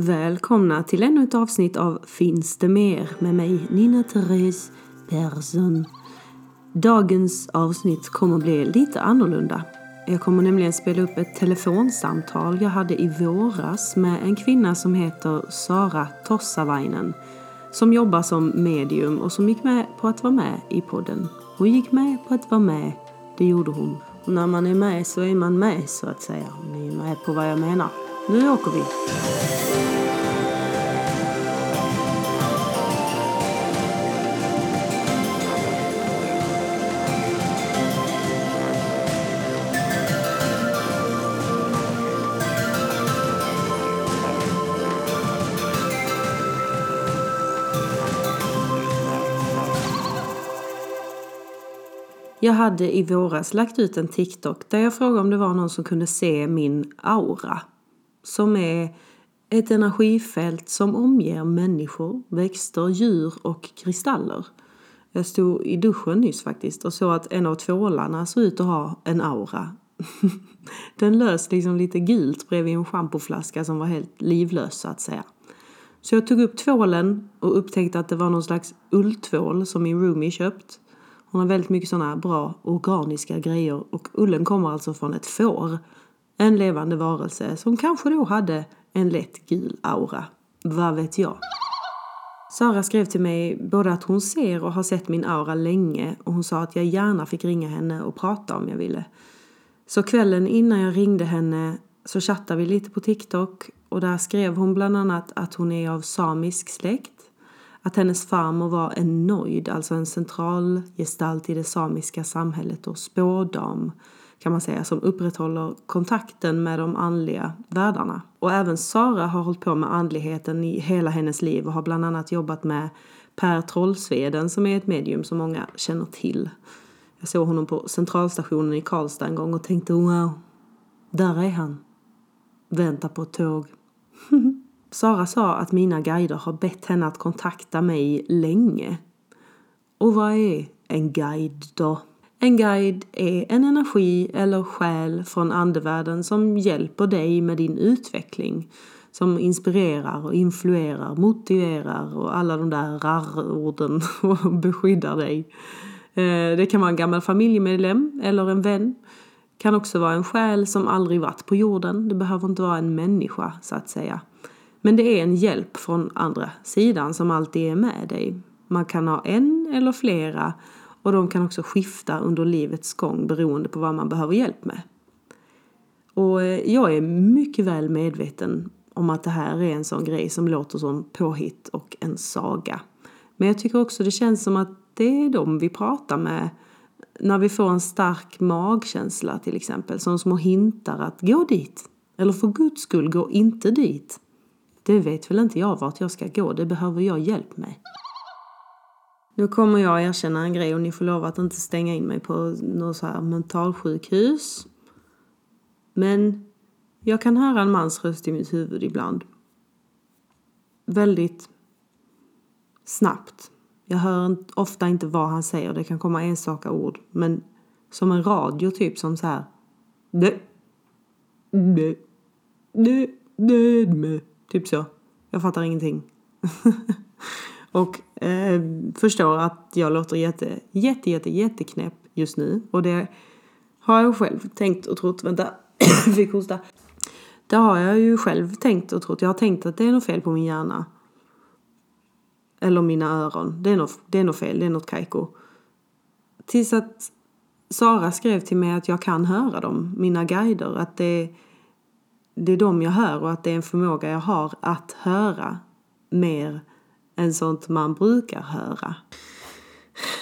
Välkomna till ännu ett avsnitt av Finns det mer med mig Nina Therese Persson. Dagens avsnitt kommer bli lite annorlunda. Jag kommer nämligen spela upp ett telefonsamtal jag hade i våras med en kvinna som heter Sara Tossavainen som jobbar som medium och som gick med på att vara med i podden. Hon gick med på att vara med, det gjorde hon. Och när man är med så är man med så att säga. Ni är med på vad jag menar. Nu åker vi! Jag hade i våras lagt ut en TikTok där jag frågade om det var någon som kunde se min aura. Som är ett energifält som omger människor, växter, djur och kristaller. Jag stod i duschen nyss faktiskt och såg att en av tvålarna såg ut att ha en aura. Den lös liksom lite gult bredvid en schampoflaska som var helt livlös så att säga. Så jag tog upp tvålen och upptäckte att det var någon slags ulltvål som min roomie köpt. Hon har väldigt mycket sådana bra organiska grejer och ullen kommer alltså från ett får. En levande varelse som kanske då hade en lätt gul aura. Vad vet jag? Sara skrev till mig både att hon ser och har sett min aura länge och hon sa att jag gärna fick ringa henne och prata om jag ville. Så kvällen innan jag ringde henne så chattade vi lite på TikTok och där skrev hon bland annat att hon är av samisk släkt att hennes farmor var en nöjd, alltså en central gestalt i det samiska samhället och spådam kan man säga, som upprätthåller kontakten med de andliga världarna. Och även Sara har hållit på med andligheten i hela hennes liv och har bland annat jobbat med Per Trollsveden som är ett medium som många känner till. Jag såg honom på centralstationen i Karlstad en gång och tänkte wow, där är han. Väntar på ett tåg. Sara sa att mina guider har bett henne att kontakta mig länge. Och vad är en guide då? En guide är en energi eller själ från andevärlden som hjälper dig med din utveckling. Som inspirerar och influerar, motiverar och alla de där rarrorden och beskyddar dig. Eh, det kan vara en gammal familjemedlem eller en vän. Kan också vara en själ som aldrig varit på jorden. Det behöver inte vara en människa så att säga. Men det är en hjälp från andra sidan som alltid är med dig. Man kan ha en eller flera och de kan också skifta under livets gång beroende på vad man behöver hjälp med. Och eh, jag är mycket väl medveten om att det här är en sån grej som låter som påhitt och en saga. Men jag tycker också det känns som att det är de vi pratar med när vi får en stark magkänsla till exempel, som små hintar att gå dit. Eller för guds skull, gå inte dit. Det vet väl inte jag vart jag ska gå, det behöver jag hjälp med. Nu kommer jag erkänna en grej och ni får lov att inte stänga in mig på något så här mentalsjukhus. Men jag kan höra en mans röst i mitt huvud ibland. Väldigt snabbt. Jag hör ofta inte vad han säger, det kan komma enstaka ord. Men som en radio typ som så här. Det, det, det, det. Typ så. Jag fattar ingenting. och eh, förstår att jag låter jätte, jätte, jätte, jätteknäpp just nu. Och det har jag själv tänkt och trott. Vänta, fick hosta. Det har jag ju själv tänkt och trott. Jag har tänkt att det är något fel på min hjärna. Eller mina öron. Det är något, det är något fel, det är något kajko. Tills att Sara skrev till mig att jag kan höra dem, mina guider. Att det det är dem jag hör och att det är en förmåga jag har att höra mer än sånt man brukar höra.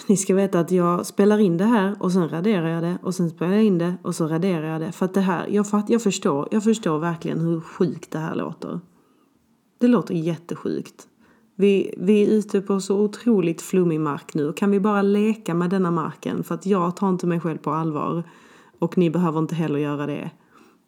Ni ska veta att jag spelar in det här och sen raderar jag det och sen spelar jag in det och så raderar jag det. För att det här, jag, fatt, jag, förstår, jag förstår verkligen hur sjukt det här låter. Det låter jättesjukt. Vi, vi är ute på så otroligt flummig mark nu. Kan vi bara leka med denna marken? För att jag tar inte mig själv på allvar. Och ni behöver inte heller göra det.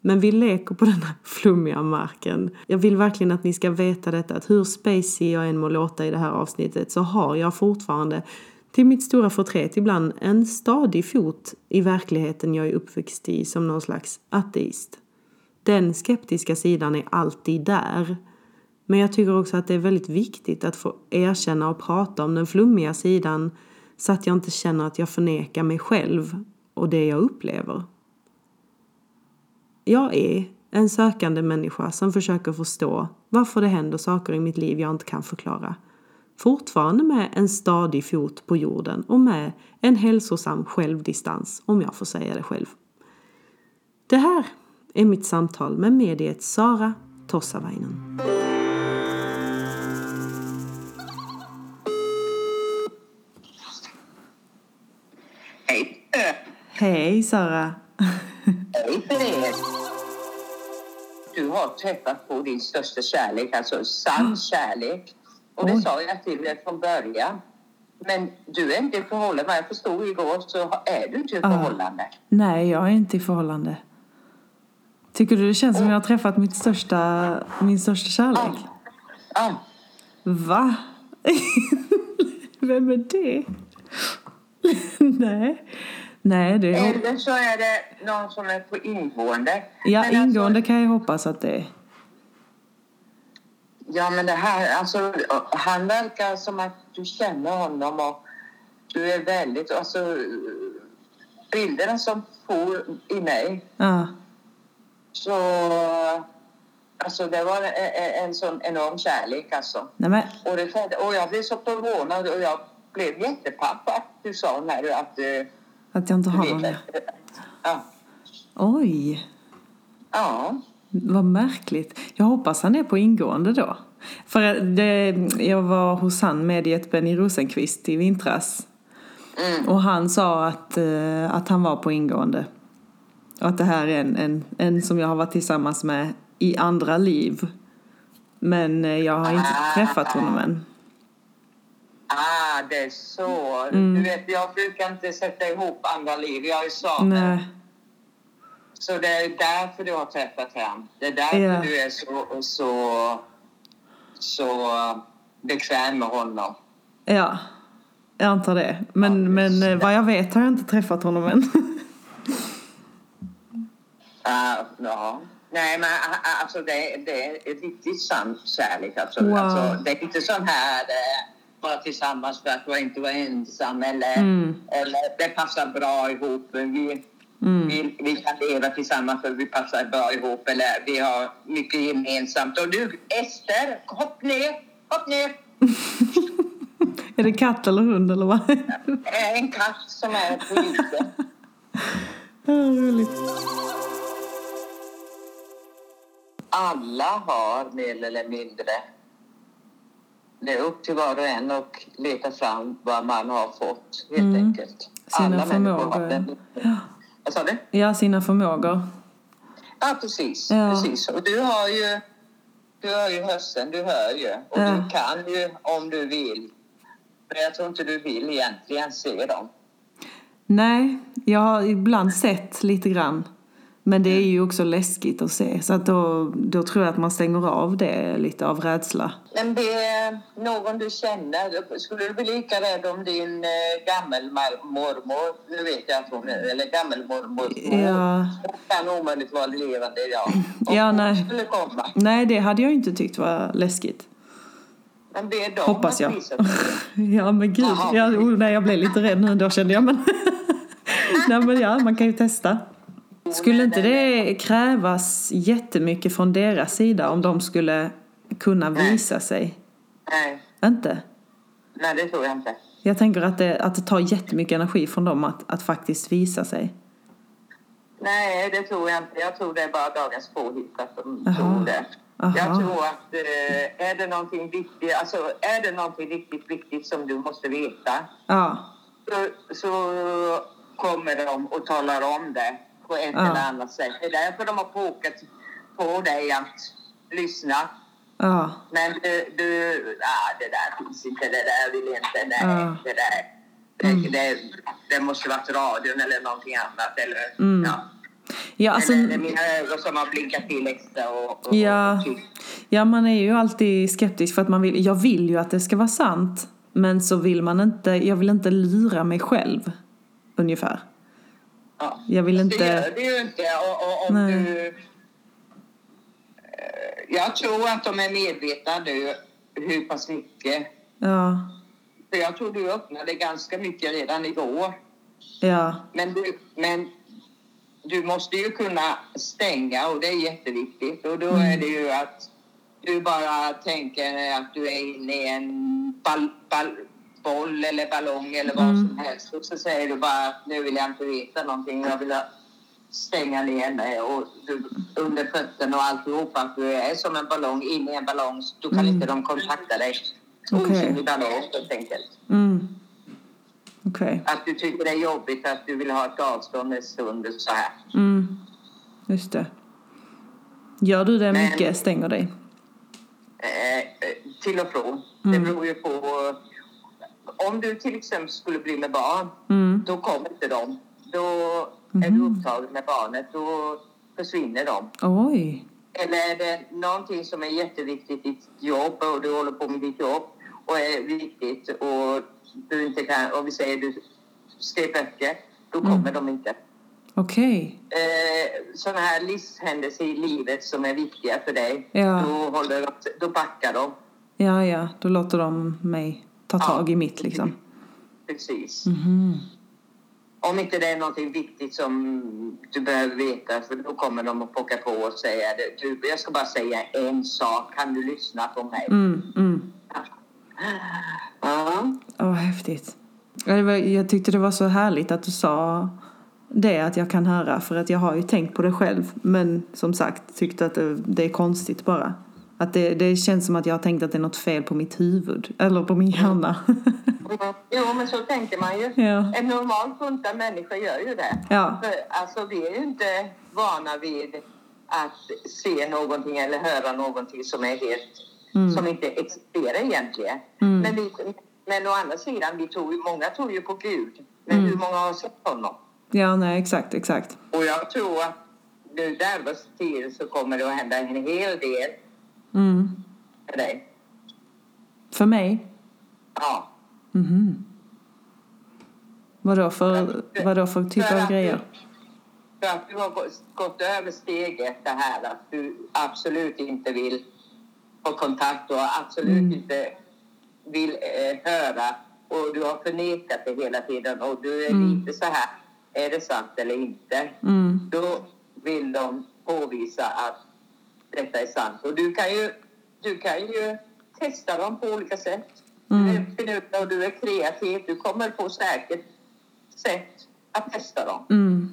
Men vi leker på den här flummiga marken. Jag vill verkligen att ni ska veta detta, att hur spacey jag än må låta i det här avsnittet så har jag fortfarande, till mitt stora förtret ibland, en stadig fot i verkligheten jag är uppväxt i som någon slags ateist. Den skeptiska sidan är alltid där. Men jag tycker också att det är väldigt viktigt att få erkänna och prata om den flummiga sidan så att jag inte känner att jag förnekar mig själv och det jag upplever. Jag är en sökande människa som försöker förstå varför det händer saker i mitt liv jag inte kan förklara. Fortfarande med en stadig fot på jorden och med en hälsosam självdistans, om jag får säga det själv. Det här är mitt samtal med mediet Sara Tossavainen. Hej. Hej Sara! Hej. Du har träffat på din största kärlek, alltså sann kärlek. Och det Oj. sa jag till dig från början. Men du är inte i förhållande. Jag förstod igår så är du inte i Ja. förhållande. Nej, jag är inte i förhållande. Tycker du det känns som jag har träffat mitt största, min största kärlek? Ja. Va? Vem är det? Nej. Nej, det är... Eller så är det någon som är på ingående. Ja, Men alltså- ingående kan jag hoppas att det är. Ja, men det här, alltså, han verkar som att du känner honom och du är väldigt, alltså, bilderna som for i mig, Ja. så, alltså det var en, en sån enorm kärlek alltså. Nej men, Och, det, och jag blev så förvånad och jag blev jättepapp att du sa när du att du, att jag inte har någon ja, Oj, ja, vad märkligt. Jag hoppas han är på ingående då. För det, jag var hos han mediet Benny Rosenqvist i vintras. mm, Och han sa att, eh, att han var på ingående. Och att det här är en, en, en som jag har varit tillsammans med i andra liv. Men eh, jag har inte träffat honom än. Ah, det är så. Mm. Du vet, jag brukar inte sätta ihop andra liv, jag är same. Nej. Så det är därför du har träffat honom. Det är därför Ja. du är så, så, så bekväm med honom. Ja, jag antar det. Men, Ja, men eh, vad jag vet har jag inte träffat honom än. Ah, ja. Nej, men ah, ah, alltså, det, det är riktigt sann kärlek. Alltså, Wow. alltså, det är inte sån här eh, vara tillsammans för att du inte vara ensam eller, Mm. eller det passar bra ihop. Vi, Mm. vi, vi kan leva tillsammans för vi passar bra ihop eller vi har mycket gemensamt. Och du, Ester, hopp ner, hopp ner. är det katt eller hund eller vad? är en katt som är på ljuset. Ja, roligt. Alla har mer eller mindre. Det är upp till var och en att leta fram vad man har fått helt Mm. enkelt. Sina Alla förmågor. Ja. Vad sa du? ja, sina förmågor. Ja, precis. Ja. precis. Och du har ju, du har ju hörseln, du hör ju. Och Ja. du kan ju om du vill. Men jag tror inte du vill egentligen se dem. Nej, jag har ibland sett lite grann. Men det är ju också läskigt att se. Så att då, då tror jag att man stänger av det lite av rädsla. Men det är någon du känner. Skulle du bli lika rädd om din eh, gammelmormor? Nu vet jag att hon är, eller gammelmormor. Ja. Hon kan omöjligt vara levande idag. Om Ja, nej. skulle komma. Nej, det hade jag inte tyckt var läskigt. Men det är de Hoppas jag. Ja, men gud. Ja, oh, nej, jag blev lite rädd nu då kände jag. Men, nej, men ja, man kan ju testa. Skulle inte det krävas jättemycket från deras sida om de skulle kunna visa sig? Nej, Inte? nej, det tror jag inte. Jag tänker att det, att det tar jättemycket energi från dem att, att faktiskt visa sig. Nej, det tror jag inte. Jag tror det är bara dagens påhitt att de Aha. tror det. Aha. Jag tror att eh, är det någonting viktigt, alltså är det någonting riktigt viktigt som du måste veta Ja, så, så kommer de och talar om det på ett Ja. eller annat sätt. Det är därför de har pokat på dig att lyssna. ja, Men du, du ah, det där finns inte, det där vill inte, nej, Ja. det där. Det, det, det måste varit radion eller någonting annat. Eller, Mm. ja. ja, alltså, eller det mina ögon som har blinkat till extra. Och, och, Ja. och ja, man är ju alltid skeptisk för att man vill, jag vill ju att det ska vara sant. Men så vill man inte, jag vill inte lura mig själv. Ungefär. Ja. Jag vill Det inte... gör det ju inte. Och, och, om Nej. du, eh, jag tror att de är medvetna nu hur pass mycket. Ja. För jag tror du öppnade ganska mycket redan igår. Ja. Men du, men du måste ju kunna stänga och det är jätteviktigt. Och då är det ju att du bara tänker att du är inne i en ball, ball, boll eller ballong eller vad som helst. Och så säger du bara att nu vill jag inte veta någonting. Jag vill stänga ner mig och du, under fötterna och alltihopa. Att du är som en ballong inne i en ballong. Då kan inte de kontakta dig. Okej. Osynlig ballong helt enkelt. Mm. Okej. Att du tycker det är jobbigt att du vill ha ett avstånd en stund så här. Mm. Just det. Gör du det Men- mycket? Stänger dig? Eh, eh, till och från. Det beror ju på. Om du till exempel skulle bli med barn, Mm. då kommer inte de. Då är du upptagen med barnet, då försvinner de. Oj. Eller är det någonting som är jätteviktigt i ditt jobb och du håller på med ditt jobb och är viktigt och du inte kan, om vi säger du skriver böcker, då kommer de inte. Okej. Eh, sådana här livshändelser i livet som är viktiga för dig, Ja. då, håller, då backar de. Ja, ja. Då låter de mig ta tag i mitt liksom. Precis. Mhm. Om inte det är någonting viktigt som du behöver veta, för då kommer de att pocka på och säga. Du, jag ska bara säga en sak, kan du lyssna på mig? Mm, mm. Ja. Åh, häftigt. Jag tyckte det var så härligt att du sa det att jag kan höra. För att jag har ju tänkt på det själv. Men som sagt, tyckte att det, det är konstigt bara. Att det, det känns som att jag har tänkt att det är något fel på mitt huvud. Eller på min hjärna. Mm. Jo, men så tänker man ju. Ja. En normal funtad människa gör ju det. Ja. För, alltså, vi är ju inte vana vid att se någonting eller höra någonting som är helt, som inte existerar egentligen. Men, vi, men å andra sidan, vi tror, många tror ju på Gud. Men hur många har sett honom? ja, nej, exakt, exakt. Och jag tror att nu närmaste tiden så kommer det att hända en hel del Mm. för dig. För mig? Ja. Mhm. Vadå för, vadå för typ För av grejer? Du, för att du har gått- över steget det här att du absolut inte vill få kontakt och absolut inte vill eh, höra och du har förnekat det hela tiden och du är lite så här, är det sant eller inte? Mm. Då vill de påvisa att detta är sant. Och du kan ju, du kan ju testa dem på olika sätt. Du är finurlig och du är kreativ. Du kommer på säkert sätt att testa dem. Mm.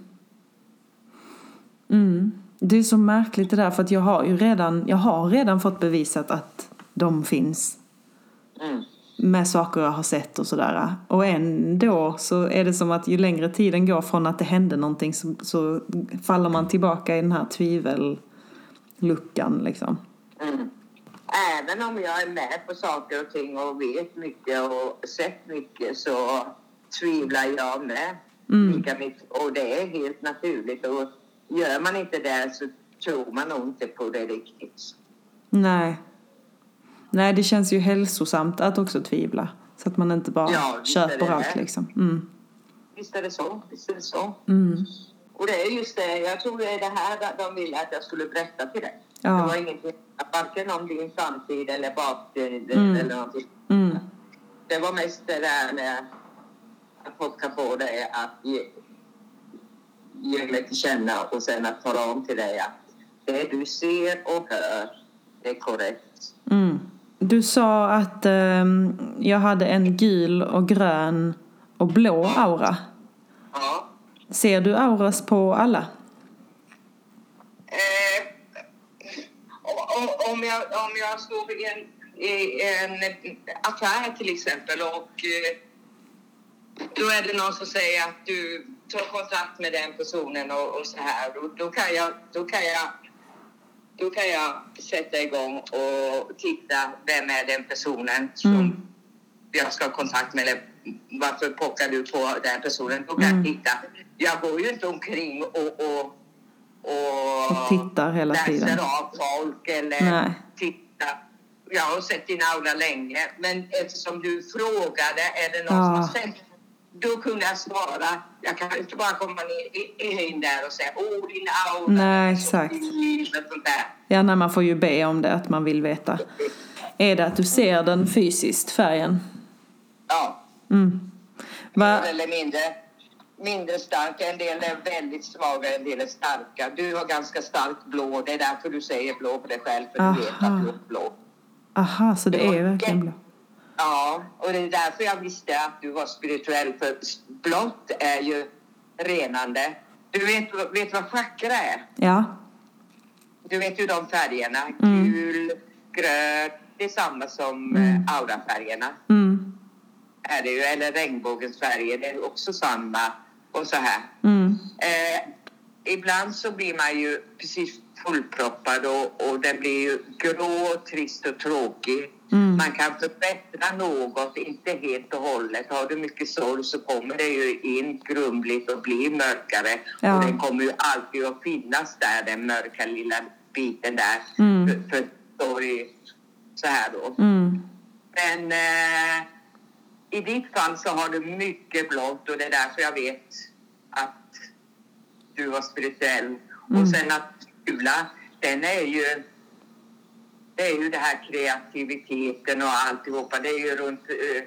Mm. Det är så märkligt det där för att jag har ju redan, jag har redan fått bevisat att de finns. Mm. Med saker jag har sett och sådär. Och ändå så är det som att ju längre tiden går från att det hände någonting så, så faller man tillbaka i den här tvivelluckan liksom. Mm. Även om jag är med på saker och ting och vet mycket och sett mycket så tvivlar jag med lika mycket. Och det är helt naturligt. Och gör man inte det så tror man nog inte på det riktigt. Nej. Nej, det känns ju hälsosamt att också tvivla. Så att man inte bara Ja, köper allt liksom. Mm. Visst är det så. Visst är det så. Mm. Och det är just det, jag tror det är det här de ville att jag skulle berätta till dig. Ja. Det var ingenting, varken om din framtid eller baktid Mm. eller någonting. Mm. Det var mest det där med att pocka på dig att ge, ge mig till känna och sen att tala om till dig att det du ser och hör, det är korrekt. Mm. Du sa att ehm, jag hade en gul och grön och blå aura. Ser du auras på alla? Eh, om, jag, om jag står i en, i en affär till exempel och eh, då är det någon som säger att du tar kontakt med den personen och, och så här. Då, då, kan jag, då, kan jag, då kan jag sätta igång och titta vem är den personen som Mm. jag ska ha kontakt med. Eller varför pockar du på den personen? Då kan jag titta. Jag går ju inte omkring och, och, och, Och tittar hela tiden. läser av folk eller Nej. tittar. Jag har sett din aura länge, men eftersom du frågade är det någon som Ja. har sett då kunde jag svara. Jag kan inte bara komma in, in där och säga åh din aura. Nej, exakt. fin", och sånt där. Ja, nej, man får ju be om det, att man vill veta. Är det att du ser den fysiskt, färgen? Ja, Mm. Va? mer eller mindre. Mindre stark. En del är väldigt svaga, en del är starka. Du har ganska starkt blå. Det är därför du säger blå på dig själv. För du vet Aha. att du är blå. Aha, så det var är verkligen blå. Ja, och det är därför jag visste att du var spirituell. För blått är ju renande. Du vet, vet vad chakra är? Ja. Du vet ju de färgerna. Mm. Gul, grön. Det är samma som Mm. eh, aurafärgerna. Mm. Är det ju. Eller regnbågens färger. Det är också samma. Och så här. Mm. Eh, ibland så blir man ju precis fullproppad och, och den blir ju grå, trist och tråkig. Mm. Man kan förbättra något, inte helt och hållet. Har du mycket sorg så kommer det ju in grumligt och blir mörkare. Ja. Och den kommer ju alltid att finnas där, den mörka lilla biten där. Mm. För, för sorg, så här då. Mm. Men eh, i ditt fall så har du mycket blått och det är därför jag vet att du var spirituell. Mm. Och sen att gula, den är ju det är ju det här kreativiteten och alltihopa. Det är ju runt uh,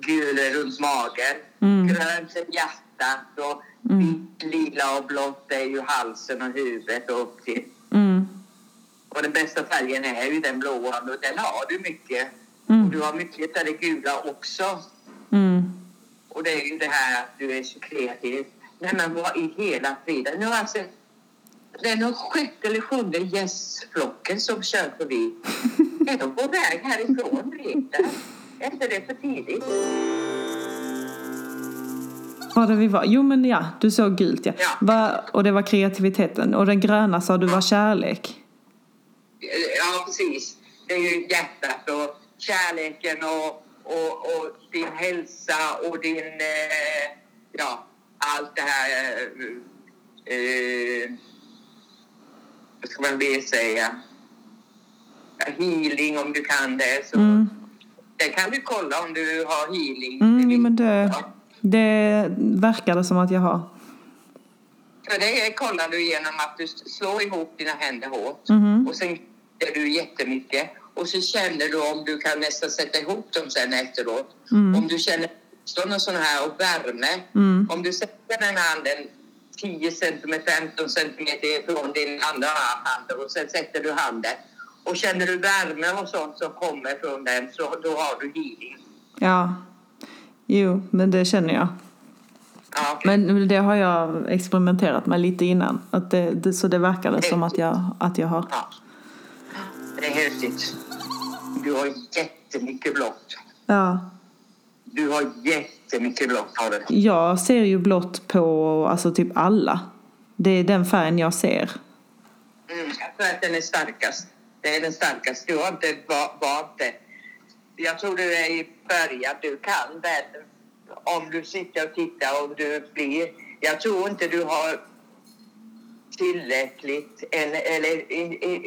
gul är runt magen. Mm. Grönt är hjärtat och Mm. lila och blått är ju halsen och huvudet och upp till. Mm. Och den bästa färgen är ju den blåa och den har du mycket. Mm. Och du har mycket av det gula också. Mm. Och det är ju det här att du är så kreativ. Nej men vad i hela friden. Nu har sett, det är nog sjätte eller sjunde gästflocken som kör förbi. Är de på väg härifrån? Jag. Är inte det för tidigt? Var det vi var? Jo men ja, du såg gult ja. Ja. Va, och det var kreativiteten. Och den gröna sa du var kärlek. Ja, precis. Det är ju hjärtat och kärleken och, och, och din hälsa och din... Eh, ja, allt det här... Eh, eh, vad ska man mer säga? Healing om du kan det. Så Mm. Det kan du kolla om du har healing. Mm, men det, Ja. det verkar det som att jag har. För det kollar du genom att du slår ihop dina händer hårt. Mhm. Och sen gör du jättemycket. Och så känner du om du kan nästan sätta ihop dem sen efteråt. Mm. Om du känner motstånd och sån här och värme. Mm. Om du sätter den handen 10 centimeter, 15 centimeter ifrån din andra hand och sen sätter du handen. Och känner du värme och sånt som kommer från den så då har du healing. Ja. Jo, men det känner jag. Ja. Men det har jag experimenterat med lite innan. Att det, det, så det verkade som att jag, att jag har. Ja. Det är häftigt. Du har jättemycket blått. Ja. Du har jättemycket blått har du. Jag ser ju blått på alltså typ alla. Det är den färgen jag ser. Mm, för att den är starkast. Det är den starkaste. Du har inte va- valt det. Jag tror du är i början. Du kan den. Om du sitter och tittar och du blir... Jag tror inte du har tillräckligt... En, eller,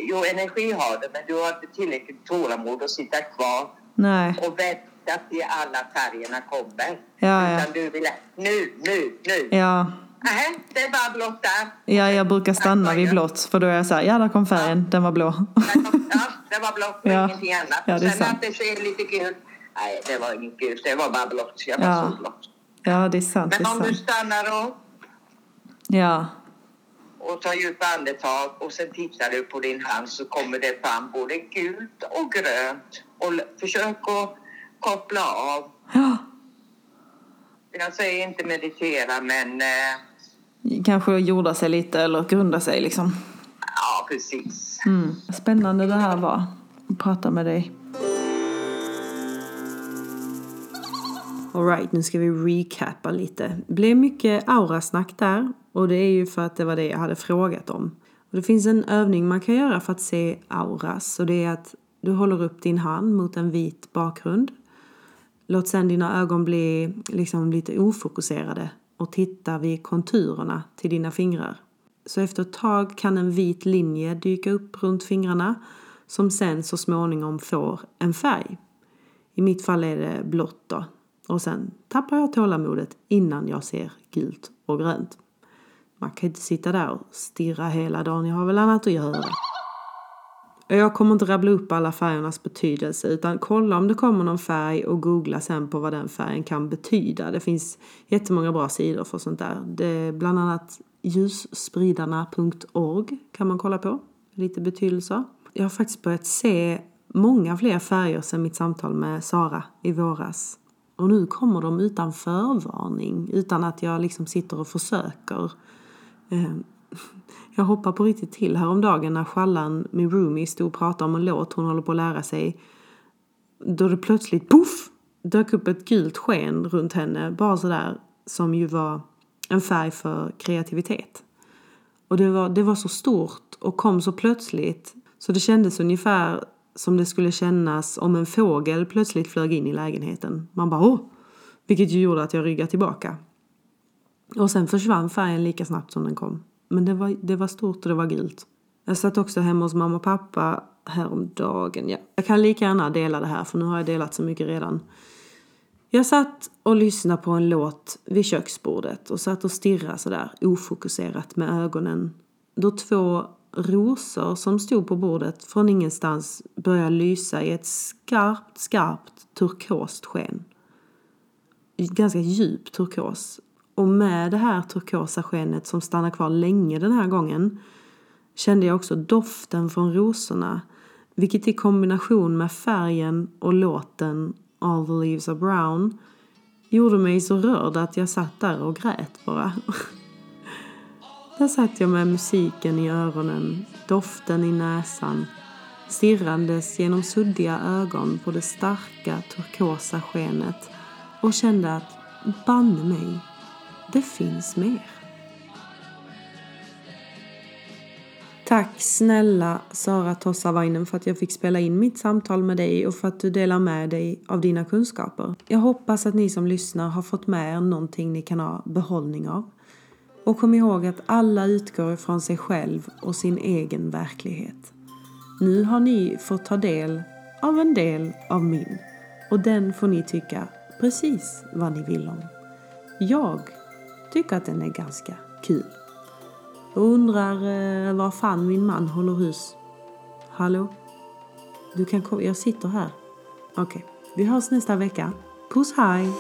jo, energi har du, men du har inte tillräckligt tålamod att sitta kvar Nej. och vänta till alla färgerna kommer. Ja, ja. Utan du vill... Nu, nu, nu. Ja. Nej, det är bara blått där. Ja, jag brukar stanna vid blått. För då är jag så här, ja där kom färgen, den var blå. Ja, det var blått och Ja. ingenting annat. Ja, det är Sen sant. att det ser lite gult. Nej, det var inget gult. Det var bara blått. Jag var Ja. så blått. Ja, det är sant. Men om du stannar och, Ja. Och tar djupa andetag och sen tittar du på din hand så kommer det fram både gult och grönt. Och försök att koppla av. Ja. Jag säger inte meditera, men eh, Kanske jorda sig lite eller grunda sig liksom. ja, precis. Mm. Spännande det här var. Att prata med dig. Alright, nu ska vi recappa lite. Det blev mycket aurasnack där. Och det är ju för att det var det jag hade frågat om. Och det finns en övning man kan göra för att se auras. Och det är att du håller upp din hand mot en vit bakgrund. Låt sedan dina ögon bli liksom lite ofokuserade och titta vid konturerna till dina fingrar. Så efter ett tag kan en vit linje dyka upp runt fingrarna som sen så småningom får en färg. I mitt fall är det blått då. Och sen tappar jag tålamodet innan jag ser gult och grönt. Man kan inte sitta där och stirra hela dagen, jag har väl annat att göra. Jag kommer inte rabbla upp alla färgernas betydelse utan kolla om det kommer någon färg och googla sen på vad den färgen kan betyda. Det finns jättemånga bra sidor för sånt där. Det är bland annat ljusspridarna.org kan man kolla på. Lite betydelser. Jag har faktiskt börjat se många fler färger sedan mitt samtal med Sara i våras. Och nu kommer de utan förvarning, utan att jag liksom sitter och försöker. Ehm, jag hoppar på riktigt till häromdagen när Shallan, min roomie, stod och pratade om en låt hon håller på att lära sig. Då det plötsligt, poff, dök upp ett gult sken runt henne, bara sådär, som ju var en färg för kreativitet. Och det var, det var så stort och kom så plötsligt så det kändes ungefär som det skulle kännas om en fågel plötsligt flög in i lägenheten. Man bara åh! Vilket ju gjorde att jag ryggade tillbaka. Och sen försvann färgen lika snabbt som den kom. Men det var, det var stort och det var gult. Jag satt också hemma hos mamma och pappa häromdagen. Ja. Jag kan lika gärna dela det här för nu har jag delat så mycket redan. Jag satt och lyssnade på en låt vid köksbordet och satt och stirrade sådär ofokuserat med ögonen. Då två rosor som stod på bordet från ingenstans började lysa i ett skarpt, skarpt turkost sken. Ganska djup turkos. Och med det här turkosa skenet som stannar kvar länge den här gången kände jag också doften från rosorna vilket i kombination med färgen och låten All the leaves are brown gjorde mig så rörd att jag satt där och grät bara. Där satt jag med musiken i öronen, doften i näsan, stirrandes genom suddiga ögon på det starka turkosa skenet och kände att banne mig, det finns mer. Tack snälla Sara Tossavainen för att jag fick spela in mitt samtal med dig och för att du delar med dig av dina kunskaper. Jag hoppas att ni som lyssnar har fått med er någonting ni kan ha behållning av. Och kom ihåg att alla utgår ifrån sig själv och sin egen verklighet. Nu har ni fått ta del av en del av min och den får ni tycka precis vad ni vill om. Jag tycker att den är ganska kul. Och undrar eh, var fan min man håller hus. Hallå? Du kan komma, jag sitter här. Okej, okay. vi hörs nästa vecka. Puss hej!